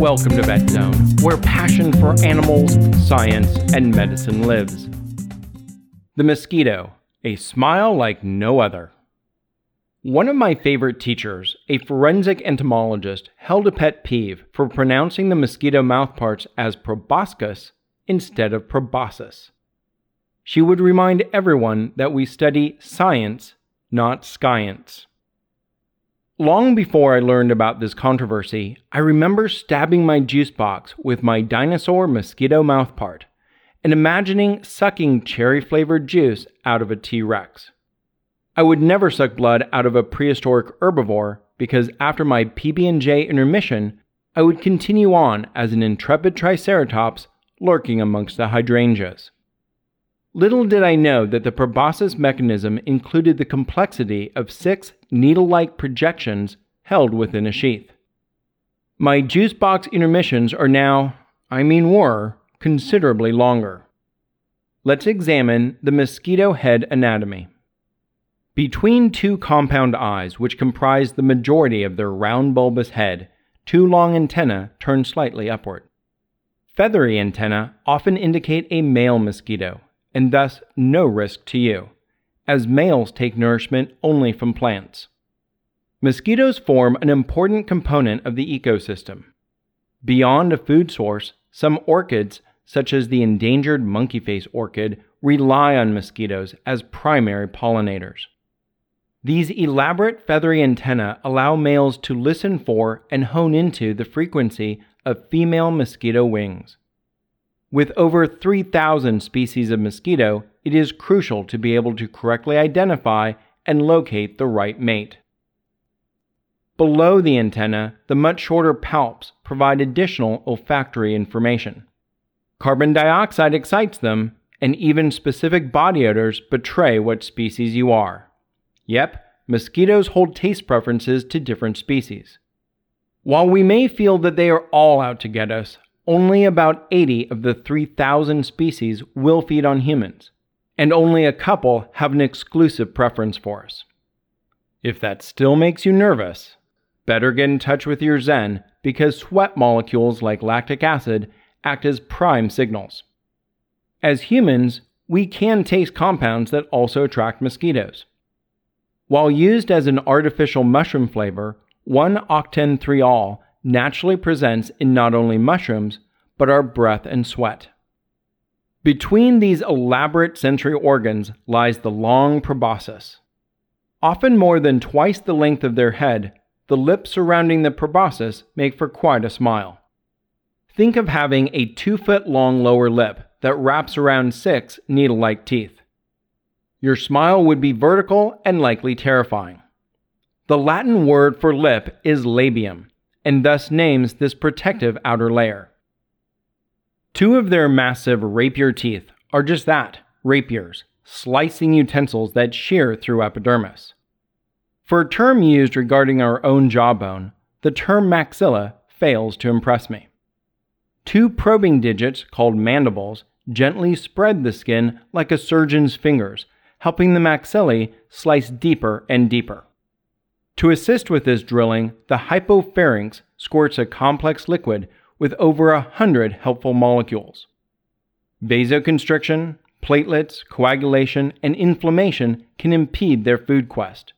Welcome to Vet Zone, where passion for animals, science, and medicine lives. The mosquito, a smile like no other. One of my favorite teachers, a forensic entomologist, held a pet peeve for pronouncing the mosquito mouthparts as proboscis instead of proboscis. She would remind everyone that we study science, not science. Long before I learned about this controversy, I remember stabbing my juice box with my dinosaur mosquito mouthpart and imagining sucking cherry flavored juice out of a T Rex. I would never suck blood out of a prehistoric herbivore because after my PB&J intermission, I would continue on as an intrepid triceratops lurking amongst the hydrangeas. Little did I know that the proboscis mechanism included the complexity of six needle like projections held within a sheath. My juice box intermissions are now, I mean were, considerably longer. Let's examine the mosquito head anatomy. Between two compound eyes, which comprise the majority of their round bulbous head, two long antennae turn slightly upward. Feathery antennae often indicate a male mosquito, and thus no risk to you, as males take nourishment only from plants. Mosquitoes form an important component of the ecosystem. Beyond a food source, some orchids, such as the endangered monkeyface orchid, rely on mosquitoes as primary pollinators. These elaborate feathery antennae allow males to listen for and hone into the frequency of female mosquito wings. With over 3,000 species of mosquito, it is crucial to be able to correctly identify and locate the right mate. Below the antenna, the much shorter palps provide additional olfactory information. Carbon dioxide excites them, and even specific body odors betray what species you are. Yep, mosquitoes hold taste preferences to different species. While we may feel that they are all out to get us, only about 80 of the 3,000 species will feed on humans, and only a couple have an exclusive preference for us. If that still makes you nervous, better get in touch with your Zen because sweat molecules like lactic acid act as prime signals. As humans, we can taste compounds that also attract mosquitoes. While used as an artificial mushroom flavor, 1 octen 3 ol naturally presents in not only mushrooms, but our breath and sweat. Between these elaborate sensory organs lies the long proboscis. Often more than twice the length of their head, the lips surrounding the proboscis make for quite a smile. Think of having a two foot long lower lip that wraps around six needle like teeth. Your smile would be vertical and likely terrifying. The Latin word for lip is labium, and thus names this protective outer layer. Two of their massive rapier teeth are just that rapiers, slicing utensils that shear through epidermis. For a term used regarding our own jawbone, the term maxilla fails to impress me. Two probing digits, called mandibles, gently spread the skin like a surgeon's fingers, helping the maxillae slice deeper and deeper. To assist with this drilling, the hypopharynx squirts a complex liquid with over a hundred helpful molecules. Vasoconstriction, platelets, coagulation, and inflammation can impede their food quest.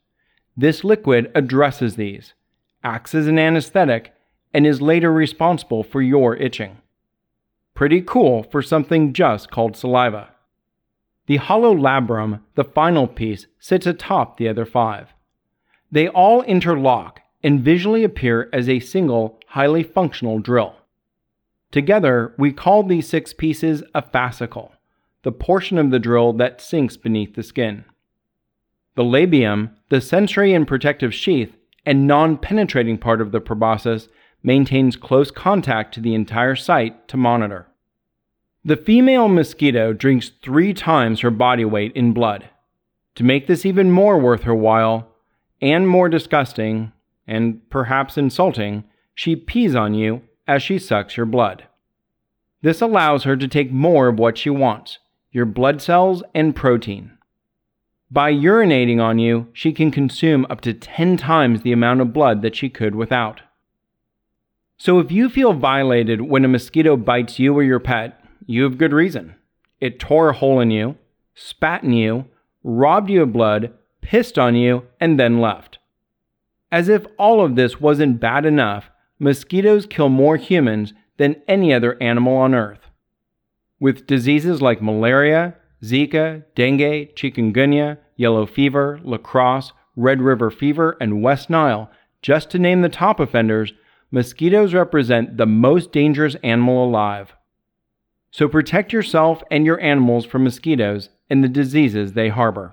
This liquid addresses these, acts as an anesthetic, and is later responsible for your itching. Pretty cool for something just called saliva. The hollow labrum, the final piece, sits atop the other five. They all interlock and visually appear as a single, highly functional drill. Together, we call these six pieces a fascicle, the portion of the drill that sinks beneath the skin. The labium, the sensory and protective sheath, and non penetrating part of the proboscis, maintains close contact to the entire site to monitor. The female mosquito drinks three times her body weight in blood. To make this even more worth her while, and more disgusting, and perhaps insulting, she pees on you as she sucks your blood. This allows her to take more of what she wants your blood cells and protein. By urinating on you, she can consume up to 10 times the amount of blood that she could without. So if you feel violated when a mosquito bites you or your pet, you have good reason. It tore a hole in you, spat in you, robbed you of blood, pissed on you, and then left. As if all of this wasn't bad enough, mosquitoes kill more humans than any other animal on Earth. With diseases like malaria, Zika, dengue, chikungunya, yellow fever, La Crosse, Red River fever, and West Nile, just to name the top offenders, mosquitoes represent the most dangerous animal alive. So protect yourself and your animals from mosquitoes and the diseases they harbor.